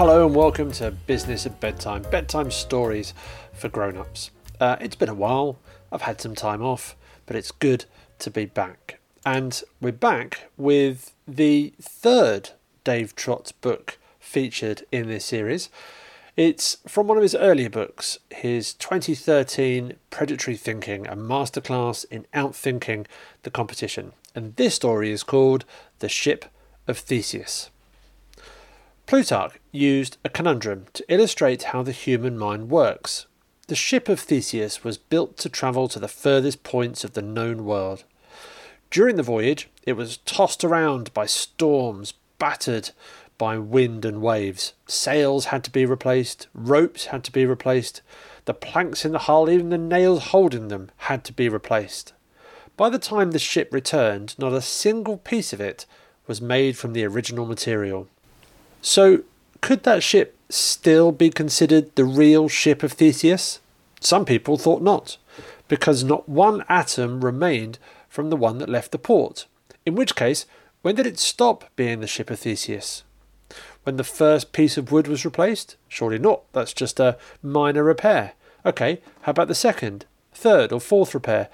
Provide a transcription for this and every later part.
and welcome to Business at Bedtime, bedtime stories for grown ups. Uh, it's been a while, I've had some time off, but it's good to be back. And we're back with the third Dave Trott book featured in this series. It's from one of his earlier books, his 2013 Predatory Thinking, a masterclass in outthinking the competition. And this story is called The Ship of Theseus. Plutarch used a conundrum to illustrate how the human mind works. The ship of Theseus was built to travel to the furthest points of the known world. During the voyage, it was tossed around by storms, battered by wind and waves. Sails had to be replaced, ropes had to be replaced, the planks in the hull, even the nails holding them, had to be replaced. By the time the ship returned, not a single piece of it was made from the original material. So, could that ship still be considered the real ship of Theseus? Some people thought not, because not one atom remained from the one that left the port. In which case, when did it stop being the ship of Theseus? When the first piece of wood was replaced? Surely not, that's just a minor repair. Okay, how about the second, third, or fourth repair?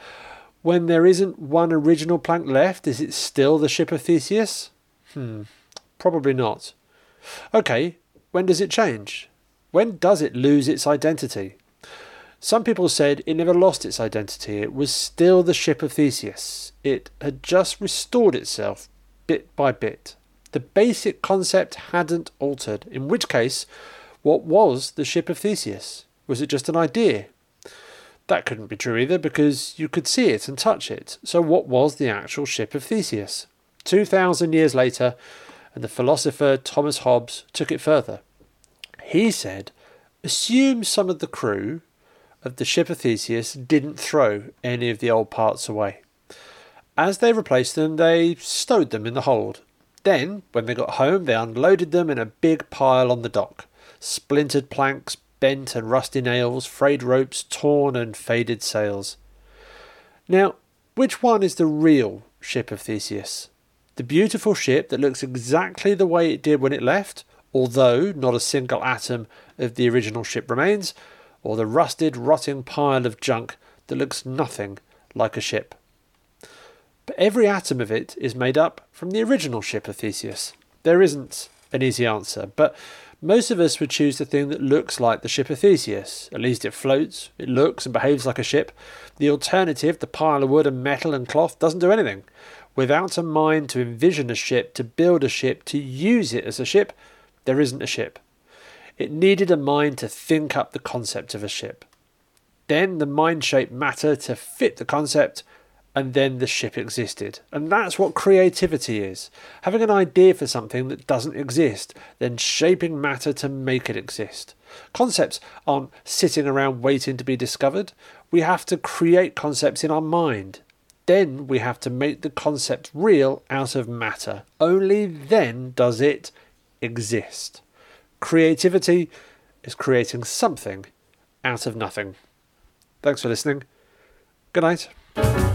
When there isn't one original plank left, is it still the ship of Theseus? Hmm, probably not. Okay, when does it change? When does it lose its identity? Some people said it never lost its identity, it was still the ship of Theseus. It had just restored itself bit by bit. The basic concept hadn't altered, in which case, what was the ship of Theseus? Was it just an idea? That couldn't be true either because you could see it and touch it. So, what was the actual ship of Theseus? 2,000 years later, and the philosopher Thomas Hobbes took it further. He said, Assume some of the crew of the ship of Theseus didn't throw any of the old parts away. As they replaced them, they stowed them in the hold. Then, when they got home, they unloaded them in a big pile on the dock. Splintered planks, bent and rusty nails, frayed ropes, torn and faded sails. Now, which one is the real ship of Theseus? The beautiful ship that looks exactly the way it did when it left, although not a single atom of the original ship remains, or the rusted, rotting pile of junk that looks nothing like a ship. But every atom of it is made up from the original ship of Theseus. There isn't an easy answer, but most of us would choose the thing that looks like the ship of Theseus. At least it floats, it looks and behaves like a ship. The alternative, the pile of wood and metal and cloth, doesn't do anything. Without a mind to envision a ship, to build a ship, to use it as a ship, there isn't a ship. It needed a mind to think up the concept of a ship. Then the mind shaped matter to fit the concept, and then the ship existed. And that's what creativity is having an idea for something that doesn't exist, then shaping matter to make it exist. Concepts aren't sitting around waiting to be discovered. We have to create concepts in our mind. Then we have to make the concept real out of matter. Only then does it exist. Creativity is creating something out of nothing. Thanks for listening. Good night.